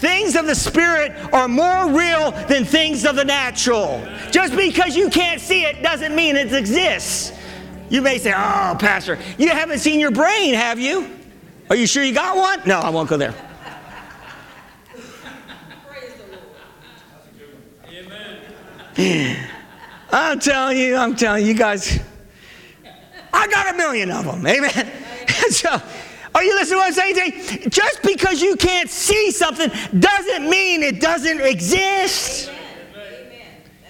Things of the Spirit are more real than things of the natural. Just because you can't see it doesn't mean it exists. You may say, Oh, Pastor, you haven't seen your brain, have you? Are you sure you got one? No, I won't go there. I'm telling you, I'm telling you, you guys, I got a million of them. Amen. so, are you listening to what I'm saying today? Just because you can't see something doesn't mean it doesn't exist.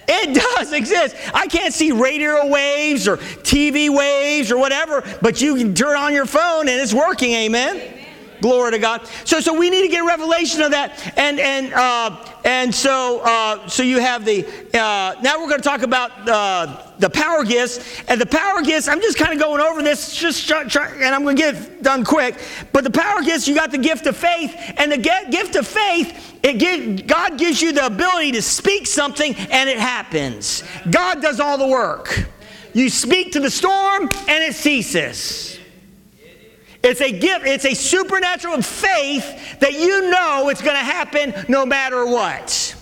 It does exist. I can't see radio waves or TV waves or whatever, but you can turn on your phone and it's working. Amen. Glory to God. So, so we need to get revelation of that, and and uh, and so uh, so you have the. Uh, now we're going to talk about uh, the power gifts, and the power gifts. I'm just kind of going over this, just try, try, and I'm going to get it done quick. But the power gifts, you got the gift of faith, and the gift of faith, it give, God gives you the ability to speak something, and it happens. God does all the work. You speak to the storm, and it ceases. It's a gift, it's a supernatural faith that you know it's going to happen no matter what.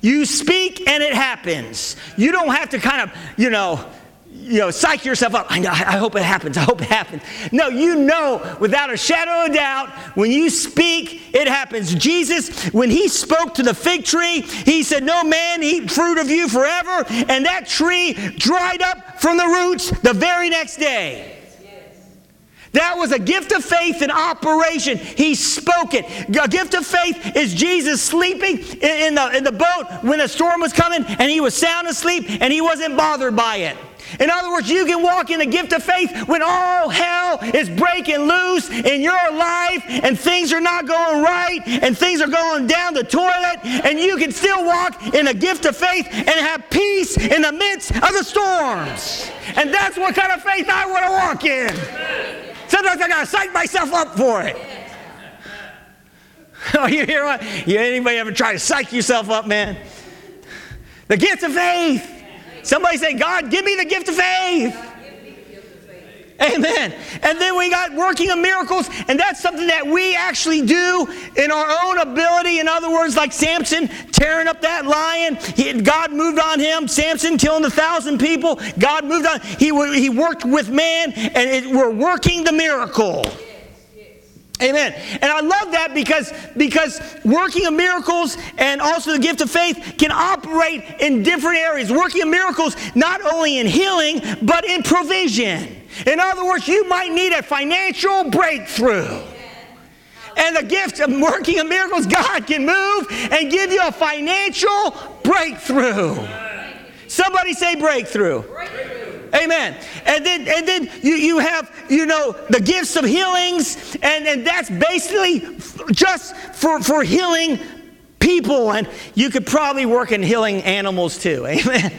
You speak and it happens. You don't have to kind of, you know, you know, psych yourself up. I know, I hope it happens. I hope it happens. No, you know without a shadow of doubt, when you speak, it happens. Jesus, when he spoke to the fig tree, he said, No man eat fruit of you forever. And that tree dried up from the roots the very next day. That was a gift of faith in operation. He spoke it. A gift of faith is Jesus sleeping in the, in the boat when a storm was coming and he was sound asleep and he wasn't bothered by it. In other words, you can walk in a gift of faith when all hell is breaking loose in your life and things are not going right and things are going down the toilet, and you can still walk in a gift of faith and have peace in the midst of the storms. And that's what kind of faith I want to walk in. Sometimes I got to psych myself up for it. Oh, you hear what? You, anybody ever try to psych yourself up, man? The gift of faith. Somebody say, God, give me the gift of faith. Amen. And then we got working of miracles, and that's something that we actually do in our own ability. In other words, like Samson tearing up that lion, he, God moved on him. Samson killing a thousand people, God moved on. He, he worked with man, and it, we're working the miracle. Amen. And I love that because, because working of miracles and also the gift of faith can operate in different areas. Working of miracles not only in healing, but in provision. In other words, you might need a financial breakthrough. And the gift of working of miracles, God can move and give you a financial breakthrough. Somebody say breakthrough. breakthrough. Amen. And then and then you, you have, you know, the gifts of healings, and, and that's basically just for, for healing people. And you could probably work in healing animals too. Amen.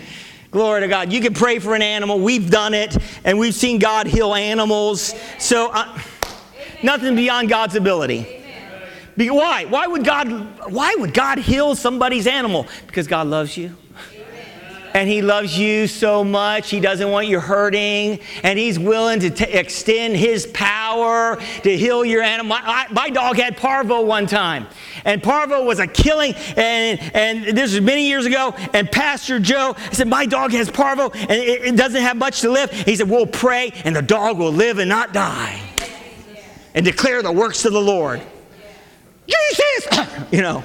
Glory to God. You can pray for an animal. We've done it, and we've seen God heal animals. So, uh, nothing beyond God's ability. Why? Why would God? Why would God heal somebody's animal? Because God loves you and He loves you so much. He doesn't want you hurting, and He's willing to t- extend His power to heal your animal. My, I, my, dog had parvo one time, and parvo was a killing, and, and this was many years ago. And Pastor Joe I said, My dog has parvo, and it, it doesn't have much to live. He said, We'll pray, and the dog will live and not die, and declare the works of the Lord. Jesus! you know.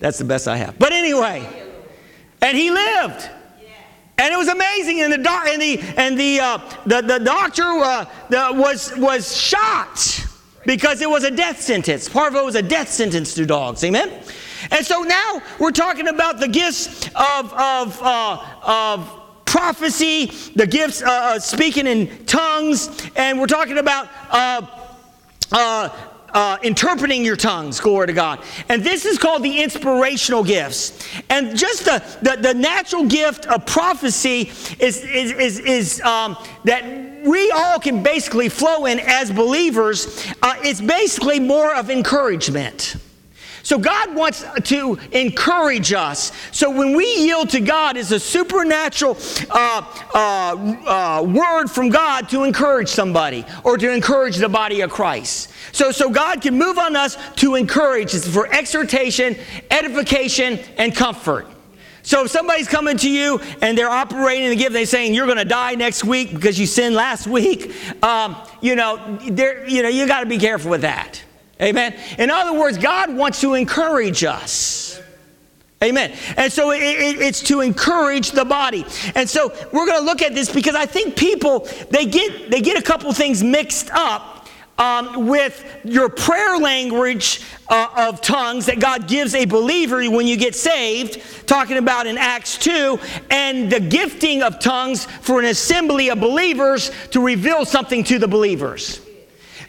That's the best I have. But anyway, and he lived. And it was amazing. And the, doc, and the, and the, uh, the, the doctor uh, the, was, was shocked because it was a death sentence. Parvo was a death sentence to dogs. Amen? And so now we're talking about the gifts of, of, uh, of prophecy, the gifts uh, uh speaking in tongues, and we're talking about uh, uh, interpreting your tongues, glory to God. And this is called the inspirational gifts. And just the, the, the natural gift of prophecy is, is, is, is um, that we all can basically flow in as believers. Uh, it's basically more of encouragement. So God wants to encourage us. So when we yield to God, is a supernatural uh, uh, uh, word from God to encourage somebody or to encourage the body of Christ. So, so God can move on us to encourage. It's for exhortation, edification, and comfort. So if somebody's coming to you and they're operating the gift, they're saying you're going to die next week because you sinned last week. Um, you know, you know, you got to be careful with that. Amen. In other words, God wants to encourage us. Amen. And so it, it, it's to encourage the body. And so we're going to look at this because I think people they get they get a couple things mixed up um, with your prayer language uh, of tongues that God gives a believer when you get saved, talking about in Acts 2, and the gifting of tongues for an assembly of believers to reveal something to the believers.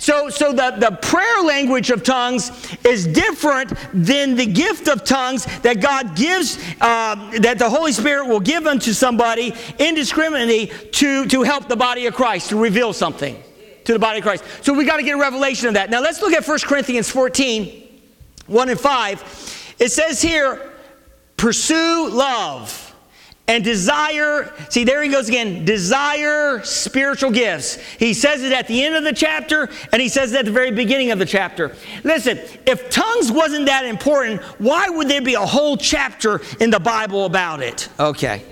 So, so the, the prayer language of tongues is different than the gift of tongues that God gives, uh, that the Holy Spirit will give unto somebody indiscriminately to, to help the body of Christ, to reveal something to the body of Christ. So we got to get a revelation of that. Now let's look at 1 Corinthians 14, 1 and 5. It says here, pursue love and desire. See, there he goes again. Desire spiritual gifts. He says it at the end of the chapter, and he says it at the very beginning of the chapter. Listen, if tongues wasn't that important, why would there be a whole chapter in the Bible about it? Okay.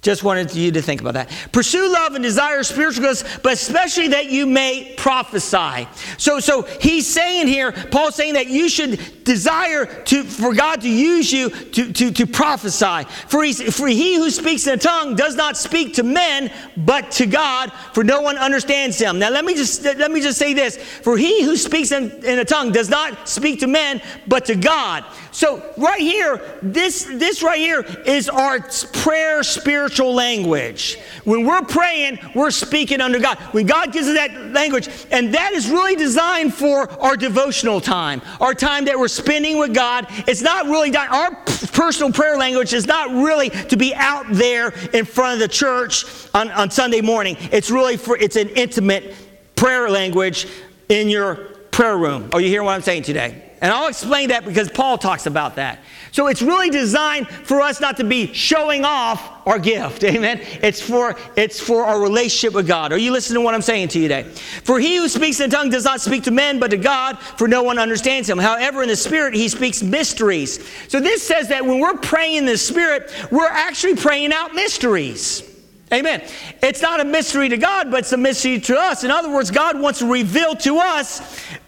Just wanted you to think about that. Pursue love and desire spiritual goods, but especially that you may prophesy. So, so he's saying here, Paul's saying that you should desire to, for God to use you to, to, to prophesy. For he, for he who speaks in a tongue does not speak to men, but to God, for no one understands him. Now let me just let me just say this. For he who speaks in, in a tongue does not speak to men, but to God. So right here, this, this right here is our prayer spiritual language. When we're praying, we're speaking under God. When God gives us that language, and that is really designed for our devotional time, our time that we're spending with God. It's not really our personal prayer language is not really to be out there in front of the church on, on Sunday morning. It's really for, it's an intimate prayer language in your prayer room. Are you hearing what I'm saying today? And I'll explain that because Paul talks about that. So it's really designed for us not to be showing off our gift. Amen. It's for it's for our relationship with God. Are you listening to what I'm saying to you today? For he who speaks in tongue does not speak to men but to God, for no one understands him. However, in the spirit he speaks mysteries. So this says that when we're praying in the spirit, we're actually praying out mysteries. Amen. It's not a mystery to God, but it's a mystery to us. In other words, God wants to reveal to us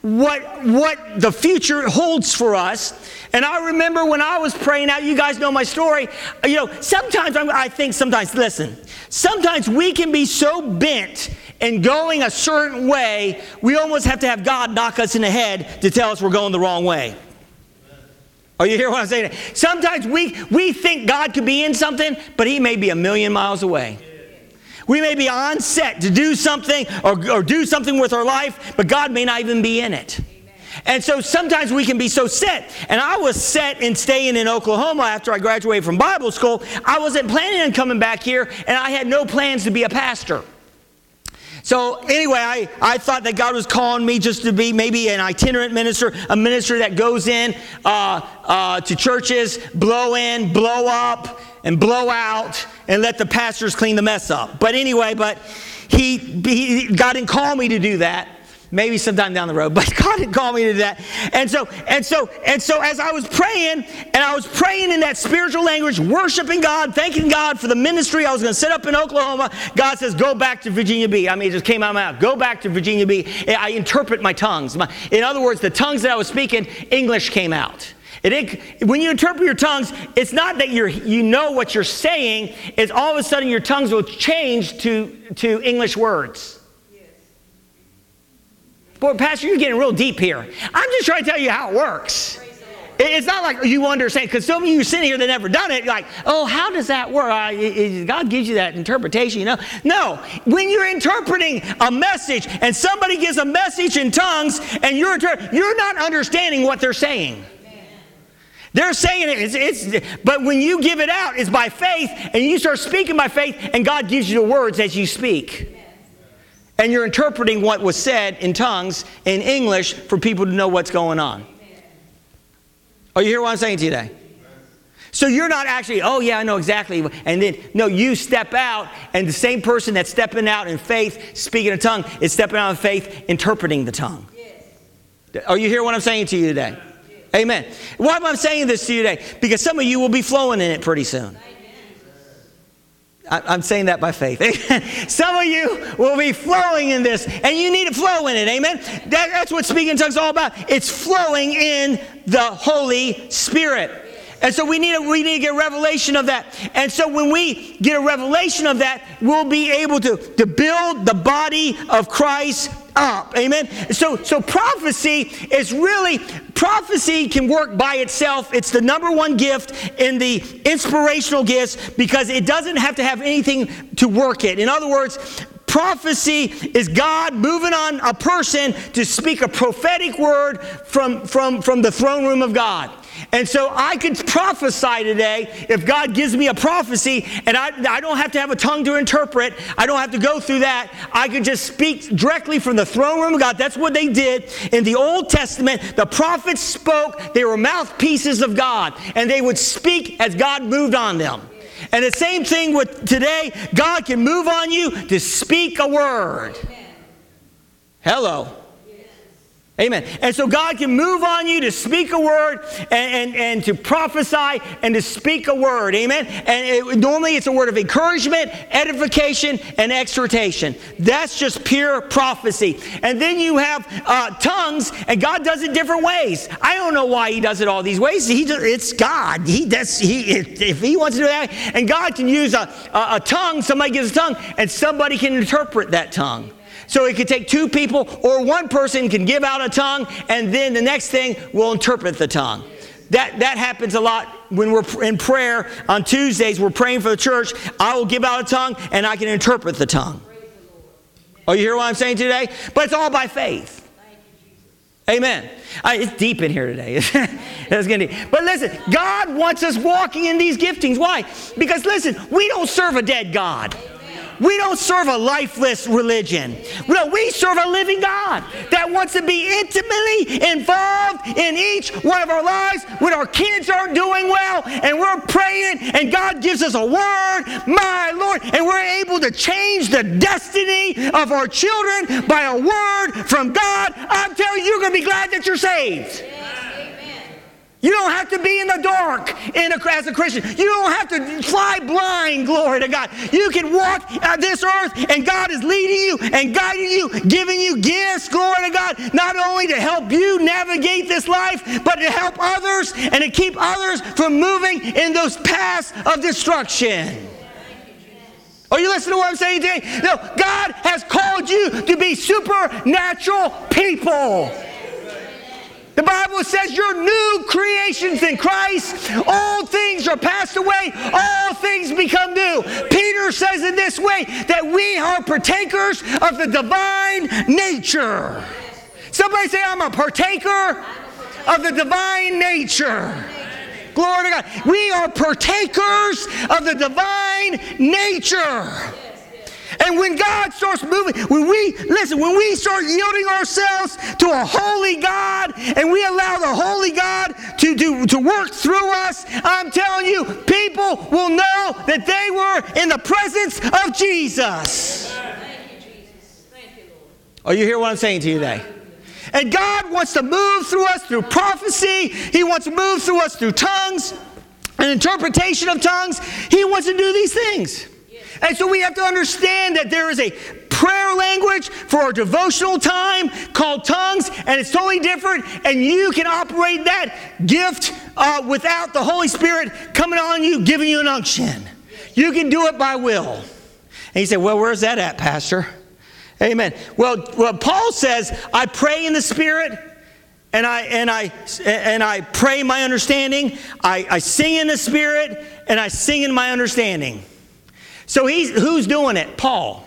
what, what the future holds for us. And I remember when I was praying out, you guys know my story. You know, sometimes I'm, I think, sometimes, listen, sometimes we can be so bent in going a certain way, we almost have to have God knock us in the head to tell us we're going the wrong way. Are you hear what I'm saying? Sometimes we, we think God could be in something, but He may be a million miles away. We may be on set to do something or, or do something with our life, but God may not even be in it. And so sometimes we can be so set. And I was set in staying in Oklahoma after I graduated from Bible school. I wasn't planning on coming back here, and I had no plans to be a pastor. So, anyway, I, I thought that God was calling me just to be maybe an itinerant minister, a minister that goes in uh, uh, to churches, blow in, blow up, and blow out and let the pastors clean the mess up. But anyway, but he, he God didn't call me to do that. Maybe sometime down the road, but God didn't call me to do that. And so, and so, and so as I was praying, and I was praying in that spiritual language, worshiping God, thanking God for the ministry I was going to set up in Oklahoma, God says, go back to Virginia B. I mean, it just came out of my mouth. Go back to Virginia B. I interpret my tongues. in other words, the tongues that I was speaking, English came out. It, when you interpret your tongues, it's not that you you know what you're saying, it's all of a sudden your tongues will change to, to English words. Boy, Pastor, you're getting real deep here. I'm just trying to tell you how it works. It's not like you understand, because some of you sitting here that never done it, you're like, oh, how does that work? Uh, God gives you that interpretation, you know? No, when you're interpreting a message and somebody gives a message in tongues and you're, you're not understanding what they're saying. They're saying it, it's, it's, but when you give it out, it's by faith, and you start speaking by faith, and God gives you the words as you speak. And you're interpreting what was said in tongues in English for people to know what's going on. Oh, you hear what I'm saying to you today? So you're not actually, oh yeah, I know exactly. And then, no, you step out, and the same person that's stepping out in faith, speaking a tongue, is stepping out in faith, interpreting the tongue. Are you hear what I'm saying to you today? Amen. Why am I saying this to you today? Because some of you will be flowing in it pretty soon. I'm saying that by faith. Some of you will be flowing in this, and you need to flow in it. Amen. That, that's what speaking in tongues is all about. It's flowing in the Holy Spirit. And so we need, a, we need to get revelation of that. And so when we get a revelation of that, we'll be able to, to build the body of Christ up. Amen. So so prophecy is really prophecy can work by itself. It's the number one gift in the inspirational gifts because it doesn't have to have anything to work it. In other words, prophecy is God moving on a person to speak a prophetic word from, from, from the throne room of God. And so I could prophesy today if God gives me a prophecy and I, I don't have to have a tongue to interpret. I don't have to go through that. I could just speak directly from the throne room of God. That's what they did in the Old Testament. The prophets spoke, they were mouthpieces of God, and they would speak as God moved on them. And the same thing with today, God can move on you to speak a word. Hello. Amen. And so God can move on you to speak a word and, and, and to prophesy and to speak a word. Amen. And it, normally it's a word of encouragement, edification, and exhortation. That's just pure prophecy. And then you have uh, tongues, and God does it different ways. I don't know why He does it all these ways. He it's God. He. He if He wants to do that, and God can use a, a, a tongue. Somebody gives a tongue, and somebody can interpret that tongue. So it could take two people, or one person can give out a tongue, and then the next thing will interpret the tongue. That, that happens a lot when we're in prayer on Tuesdays. We're praying for the church. I will give out a tongue, and I can interpret the tongue. Oh, you hear what I'm saying today? But it's all by faith. Amen. It's deep in here today. That's gonna be. But listen, God wants us walking in these giftings. Why? Because listen, we don't serve a dead God. We don't serve a lifeless religion. No, we serve a living God that wants to be intimately involved in each one of our lives when our kids aren't doing well and we're praying and God gives us a word, my Lord, and we're able to change the destiny of our children by a word from God. I'm telling you, you're going to be glad that you're saved. You don't have to be in the dark in a, as a Christian. You don't have to fly blind, glory to God. You can walk this earth and God is leading you and guiding you, giving you gifts, glory to God, not only to help you navigate this life, but to help others and to keep others from moving in those paths of destruction. Are you listening to what I'm saying today? No, God has called you to be supernatural people. The Bible says you're new creations in Christ. All things are passed away, all things become new. Peter says in this way that we are partakers of the divine nature. Somebody say, I'm a partaker of the divine nature. Glory to God. We are partakers of the divine nature. And when God starts moving, when we, listen, when we start yielding ourselves to a holy God and we allow the holy God to, to, to work through us, I'm telling you, people will know that they were in the presence of Jesus. Thank you, Jesus. Thank you, Lord. Oh, you hear what I'm saying to you today? And God wants to move through us through prophecy. He wants to move through us through tongues, an interpretation of tongues. He wants to do these things. And so we have to understand that there is a prayer language for our devotional time called tongues, and it's totally different. And you can operate that gift uh, without the Holy Spirit coming on you, giving you an unction. You can do it by will. And you say, Well, where's that at, Pastor? Amen. Well, well, Paul says, I pray in the Spirit and I and I and I pray my understanding. I, I sing in the Spirit and I sing in my understanding. So he's who's doing it? Paul.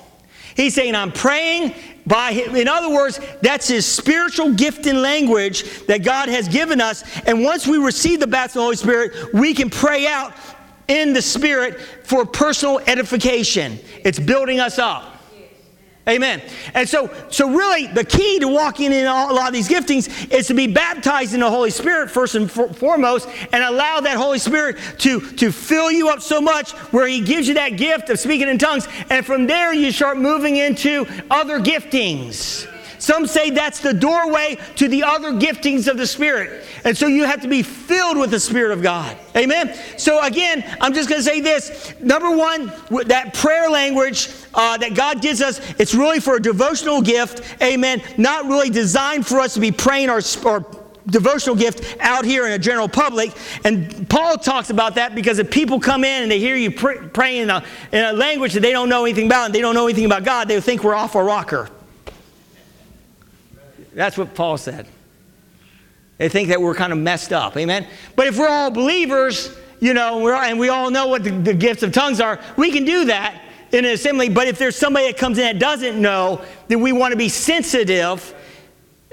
He's saying, I'm praying by him. In other words, that's his spiritual gift and language that God has given us. And once we receive the baptism of the Holy Spirit, we can pray out in the Spirit for personal edification. It's building us up. Amen. And so, so really, the key to walking in a lot of these giftings is to be baptized in the Holy Spirit first and foremost, and allow that Holy Spirit to, to fill you up so much where He gives you that gift of speaking in tongues, and from there you start moving into other giftings. Some say that's the doorway to the other giftings of the Spirit. And so you have to be filled with the Spirit of God. Amen? So again, I'm just going to say this. Number one, that prayer language uh, that God gives us, it's really for a devotional gift. Amen. Not really designed for us to be praying or, or devotional gift out here in a general public. And Paul talks about that because if people come in and they hear you pray, praying in a, in a language that they don't know anything about and they don't know anything about God, they think we're off a rocker. That's what Paul said. They think that we're kind of messed up. Amen? But if we're all believers, you know, and we all know what the, the gifts of tongues are, we can do that in an assembly. But if there's somebody that comes in that doesn't know, then we want to be sensitive.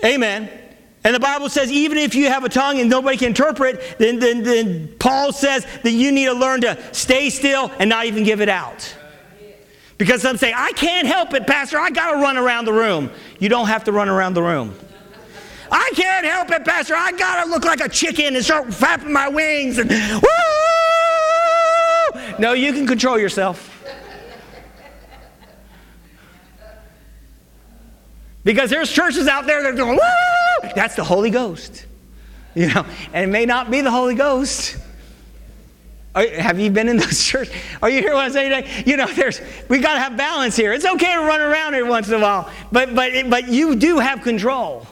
Amen. And the Bible says, even if you have a tongue and nobody can interpret, then, then, then Paul says that you need to learn to stay still and not even give it out. Because some say, I can't help it, Pastor. I got to run around the room. You don't have to run around the room. I can't help it, Pastor. I got to look like a chicken and start flapping my wings and woo! No, you can control yourself. Because there's churches out there that are going, woo! That's the Holy Ghost. You know, and it may not be the Holy Ghost. Are, have you been in those churches? Are you here what I'm saying? You know, there's we got to have balance here. It's okay to run around every once in a while, but but but you do have control.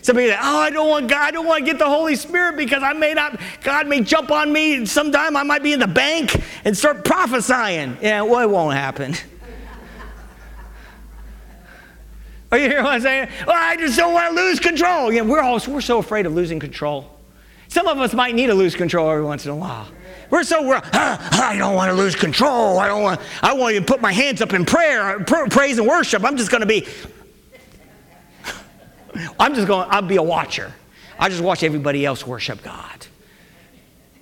Somebody say, "Oh, I don't want God. I don't want to get the Holy Spirit because I may not. God may jump on me. Sometime I might be in the bank and start prophesying. Yeah, well, it won't happen." Are you hearing what I'm saying? Well, I just don't want to lose control. Yeah, we're all we're so afraid of losing control. Some of us might need to lose control every once in a while. We're so we're, ah, I don't want to lose control. I don't want. I won't even put my hands up in prayer, praise and worship. I'm just going to be. I'm just going. I'll be a watcher. I just watch everybody else worship God.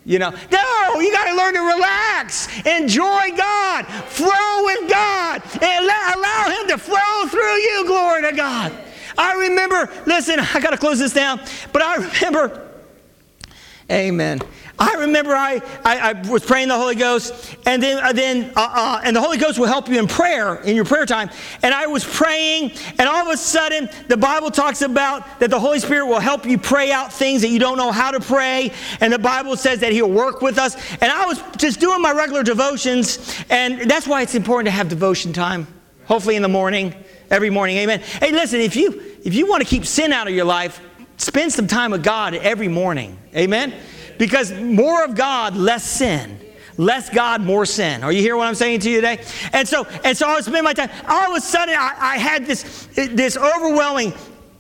You know, no, you got to learn to relax, enjoy God, flow with God, and let allow Him to flow through you. Glory to God. I remember, listen, I got to close this down, but I remember, amen. I remember I, I, I, was praying the Holy Ghost, and then, uh, then uh, uh, and the Holy Ghost will help you in prayer, in your prayer time. And I was praying, and all of a sudden, the Bible talks about that the Holy Spirit will help you pray out things that you don't know how to pray. And the Bible says that He'll work with us. And I was just doing my regular devotions, and that's why it's important to have devotion time, hopefully in the morning, every morning. Amen. Hey, listen, if you, if you want to keep sin out of your life, spend some time with God every morning. Amen. Because more of God, less sin. Less God, more sin. Are you hearing what I'm saying to you today? And so, and so I spending my time. All of a sudden, I, I had this, this overwhelming,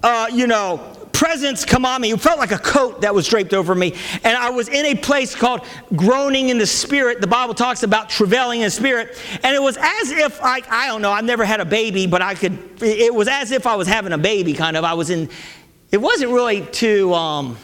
uh, you know, presence come on me. It felt like a coat that was draped over me. And I was in a place called groaning in the spirit. The Bible talks about travailing in spirit. And it was as if, I, I don't know, I've never had a baby, but I could, it was as if I was having a baby, kind of. I was in, it wasn't really too, um,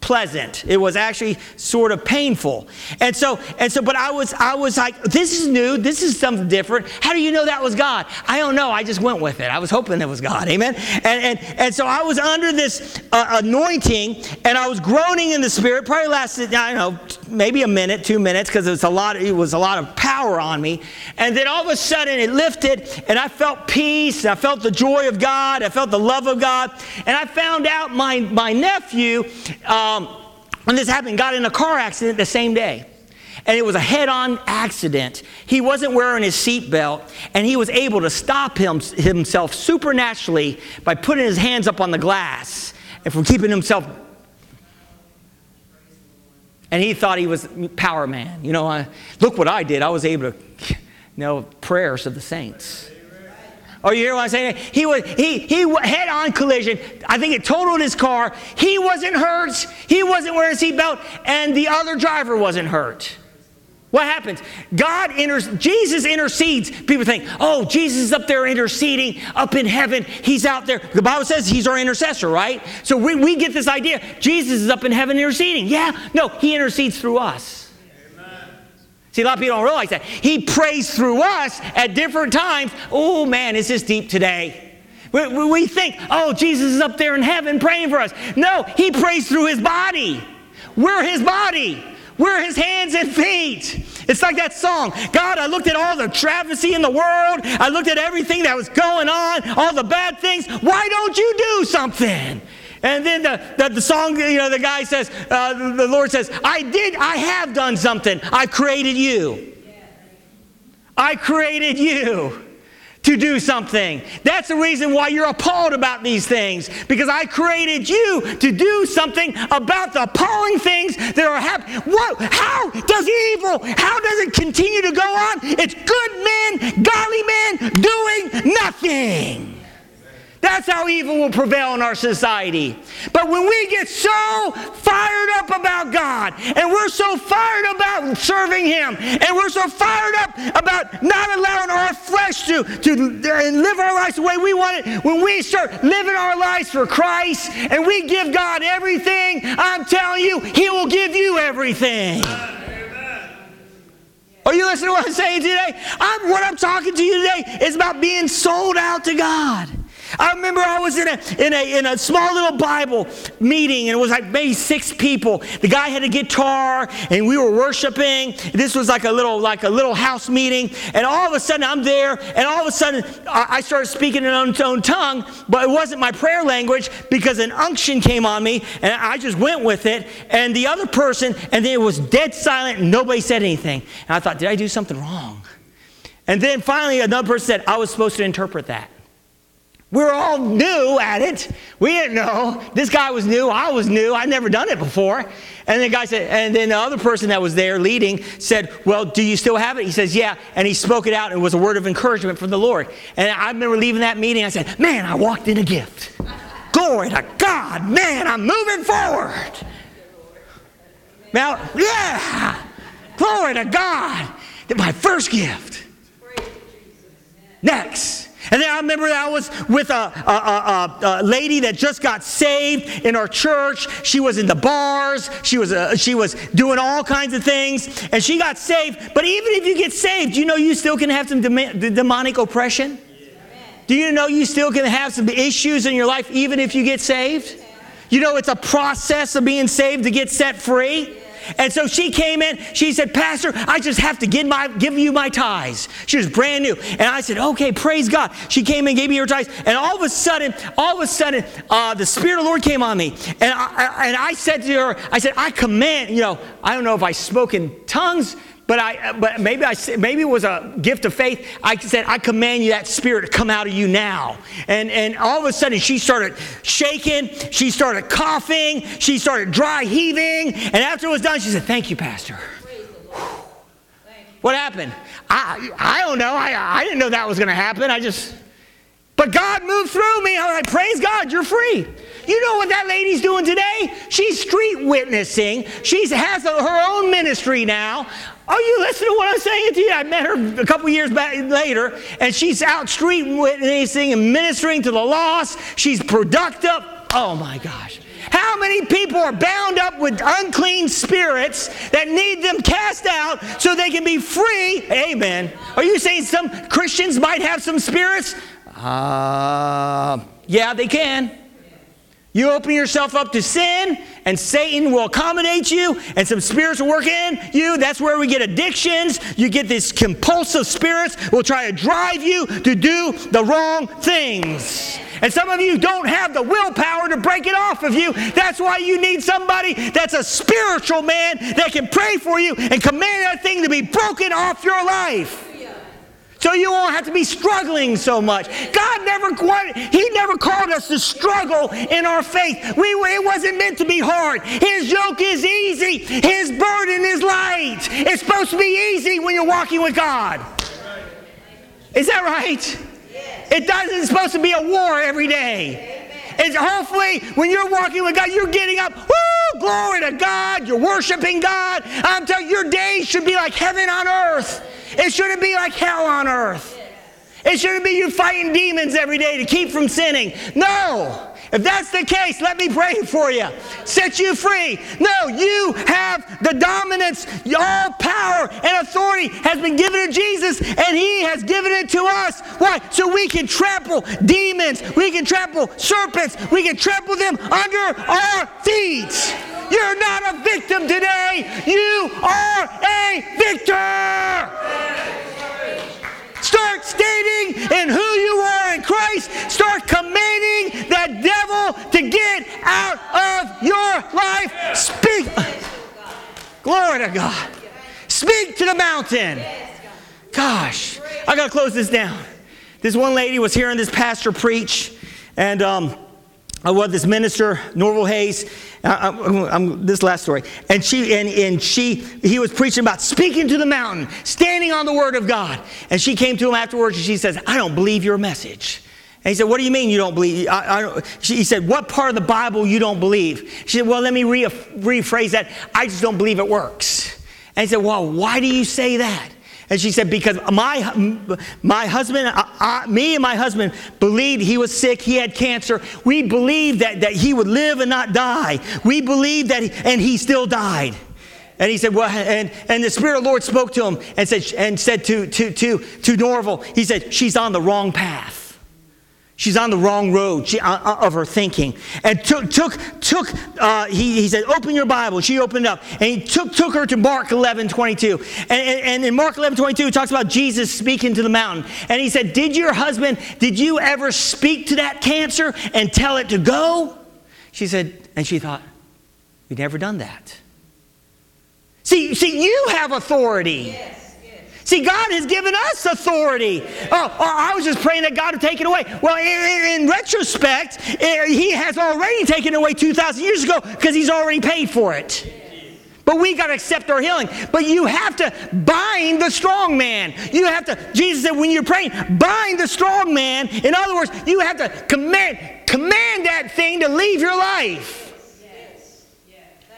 pleasant. It was actually sort of painful. And so, and so, but I was, I was like, this is new. This is something different. How do you know that was God? I don't know. I just went with it. I was hoping it was God. Amen. And, and, and so I was under this uh, anointing and I was groaning in the spirit. Probably lasted, I don't know, maybe a minute, two minutes, because it was a lot, it was a lot of power on me. And then all of a sudden it lifted and I felt peace. I felt the joy of God. I felt the love of God. And I found out my, my nephew, um, um, when this happened, got in a car accident the same day. And it was a head on accident. He wasn't wearing his seatbelt, and he was able to stop him, himself supernaturally by putting his hands up on the glass and from keeping himself. And he thought he was power man. You know, look what I did. I was able to, you know, prayers of the saints. Oh, you hear what I'm saying? He was he he head on collision. I think it totaled his car. He wasn't hurt. He wasn't wearing a seatbelt, and the other driver wasn't hurt. What happens? God enters, Jesus intercedes. People think, oh, Jesus is up there interceding up in heaven. He's out there. The Bible says he's our intercessor, right? So we, we get this idea Jesus is up in heaven interceding. Yeah, no, he intercedes through us. See, a lot of people don't realize that. He prays through us at different times. Oh, man, is this deep today? We, we think, oh, Jesus is up there in heaven praying for us. No, he prays through his body. We're his body. We're his hands and feet. It's like that song. God, I looked at all the travesty in the world. I looked at everything that was going on, all the bad things. Why don't you do something? And then the, the, the song, you know, the guy says, uh, the Lord says, I did, I have done something. I created you. I created you to do something. That's the reason why you're appalled about these things. Because I created you to do something about the appalling things that are happening. What? How does evil, how does it continue to go on? It's good men, godly men doing nothing. That's how evil will prevail in our society. But when we get so fired up about God, and we're so fired about serving Him, and we're so fired up about not allowing our flesh to, to live our lives the way we want it, when we start living our lives for Christ and we give God everything, I'm telling you, He will give you everything. Are you listening to what I'm saying today? I'm, what I'm talking to you today is about being sold out to God. I remember I was in a, in a, in a small little Bible meeting, and it was like maybe six people. The guy had a guitar, and we were worshiping. This was like a little, like a little house meeting, and all of a sudden I'm there, and all of a sudden I started speaking in an own tongue, but it wasn't my prayer language because an unction came on me, and I just went with it. And the other person, and then it was dead silent, and nobody said anything. And I thought, did I do something wrong? And then finally, another person said, I was supposed to interpret that. We're all new at it. We didn't know. This guy was new. I was new. I'd never done it before. And the guy said, and then the other person that was there leading said, Well, do you still have it? He says, Yeah. And he spoke it out. It was a word of encouragement from the Lord. And I remember leaving that meeting. I said, Man, I walked in a gift. Glory to God. Man, I'm moving forward. Now, yeah. Glory to God. My first gift. Next. And then I remember I was with a, a, a, a, lady that just got saved in our church. She was in the bars. She was, uh, she was doing all kinds of things. And she got saved. But even if you get saved, you know you still can have some demonic oppression? Do you know you still can have some issues in your life even if you get saved? You know it's a process of being saved to get set free. And so she came in. She said, Pastor, I just have to give, my, give you my tithes. She was brand new. And I said, okay, praise God. She came in, gave me her tithes. And all of a sudden, all of a sudden, uh, the Spirit of the Lord came on me. And I, and I said to her, I said, I command, you know, I don't know if I spoke in tongues, but I, but maybe I, maybe it was a gift of faith. I said, I command you that spirit to come out of you now. And and all of a sudden she started shaking. She started coughing. She started dry heaving. And after it was done, she said, "Thank you, Pastor." What happened? I I don't know. I I didn't know that was going to happen. I just, but God moved through me. I like, praise God, you're free. You know what that lady's doing today? She's street witnessing. She has a, her own ministry now. Are you listening to what I'm saying to you? I met her a couple years back later, and she's out street witnessing and ministering to the lost. She's productive. Oh my gosh. How many people are bound up with unclean spirits that need them cast out so they can be free? Amen. Are you saying some Christians might have some spirits? Uh, yeah, they can. You open yourself up to sin, and Satan will accommodate you, and some spirits will work in you. That's where we get addictions. You get these compulsive spirits will try to drive you to do the wrong things. And some of you don't have the willpower to break it off of you. That's why you need somebody that's a spiritual man that can pray for you and command that thing to be broken off your life. So you won't have to be struggling so much. God never He never called us to struggle in our faith. We, it wasn't meant to be hard. His yoke is easy. His burden is light. It's supposed to be easy when you're walking with God. Is that right? It doesn't. It's supposed to be a war every day. And hopefully, when you're walking with God, you're getting up. Woo! Glory to God. You're worshiping God. I'm telling you, your days should be like heaven on earth. It shouldn't be like hell on earth. It shouldn't be you fighting demons every day to keep from sinning. No. If that's the case, let me pray for you. Set you free. No, you have the dominance. All power and authority has been given to Jesus, and He has given it to us. Why? So we can trample demons, we can trample serpents, we can trample them under our feet. You're not a victim today, you are a victor. Start stating in who you are in Christ. Start commanding that devil to get out of your life. Speak. Glory to God. Speak to the mountain. Gosh, I got to close this down. This one lady was hearing this pastor preach, and um, I was this minister, Norval Hayes, I, I'm, this last story. And she and, and she he was preaching about speaking to the mountain, standing on the word of God. And she came to him afterwards and she says, I don't believe your message. He said, What do you mean you don't believe? I, I he said, What part of the Bible you don't believe? She said, Well, let me re- rephrase that. I just don't believe it works. And he said, Well, why do you say that? And she said, Because my, my husband, I, I, me and my husband believed he was sick, he had cancer. We believed that, that he would live and not die. We believed that, he, and he still died. And he said, Well, and, and the Spirit of the Lord spoke to him and said, and said to, to, to, to Norval, He said, She's on the wrong path. She's on the wrong road she, uh, uh, of her thinking. And took, took, took uh, he, he said, open your Bible. She opened up. And he took, took her to Mark 11, 22. And, and, and in Mark 11, 22, it talks about Jesus speaking to the mountain. And he said, did your husband, did you ever speak to that cancer and tell it to go? She said, and she thought, we've never done that. See, see, you have authority. Yes. See, God has given us authority. Oh, oh, I was just praying that God would take it away. Well, in, in retrospect, He has already taken it away 2,000 years ago because He's already paid for it. But we got to accept our healing. But you have to bind the strong man. You have to, Jesus said, when you're praying, bind the strong man. In other words, you have to command, command that thing to leave your life.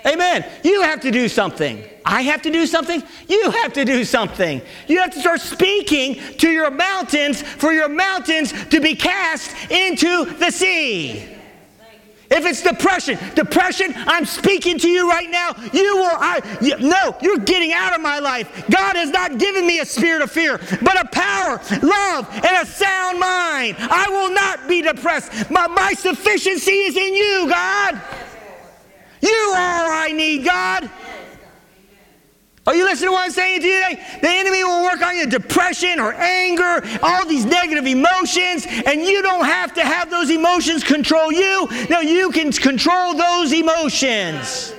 Amen. You have to do something. I have to do something. You have to do something. You have to start speaking to your mountains for your mountains to be cast into the sea. If it's depression, depression, I'm speaking to you right now. You will, I, you, no, you're getting out of my life. God has not given me a spirit of fear, but a power, love, and a sound mind. I will not be depressed. My, my sufficiency is in you, God. You are I need, God. Are you listening to what I'm saying to you today? The enemy will work on you depression or anger, all these negative emotions, and you don't have to have those emotions control you. No, you can control those emotions.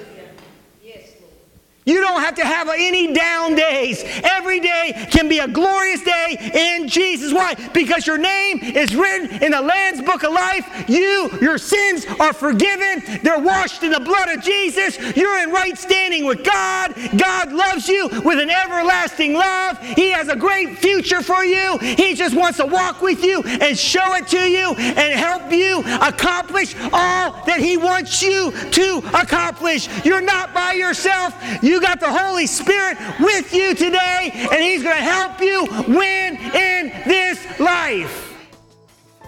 You don't have to have any down days. Every day can be a glorious day in Jesus. Why? Because your name is written in the Lamb's Book of Life. You, your sins are forgiven. They're washed in the blood of Jesus. You're in right standing with God. God loves you with an everlasting love. He has a great future for you. He just wants to walk with you and show it to you and help you accomplish all that He wants you to accomplish. You're not by yourself. You got the Holy Spirit with you today, and He's going to help you win in this life.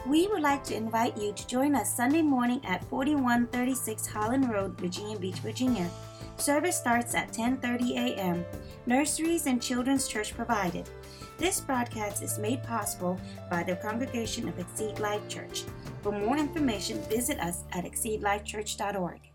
We would like to invite you to join us Sunday morning at 4136 Holland Road, Virginia Beach, Virginia. Service starts at 10:30 a.m. Nurseries and children's church provided. This broadcast is made possible by the congregation of Exceed Life Church. For more information, visit us at exceedlifechurch.org.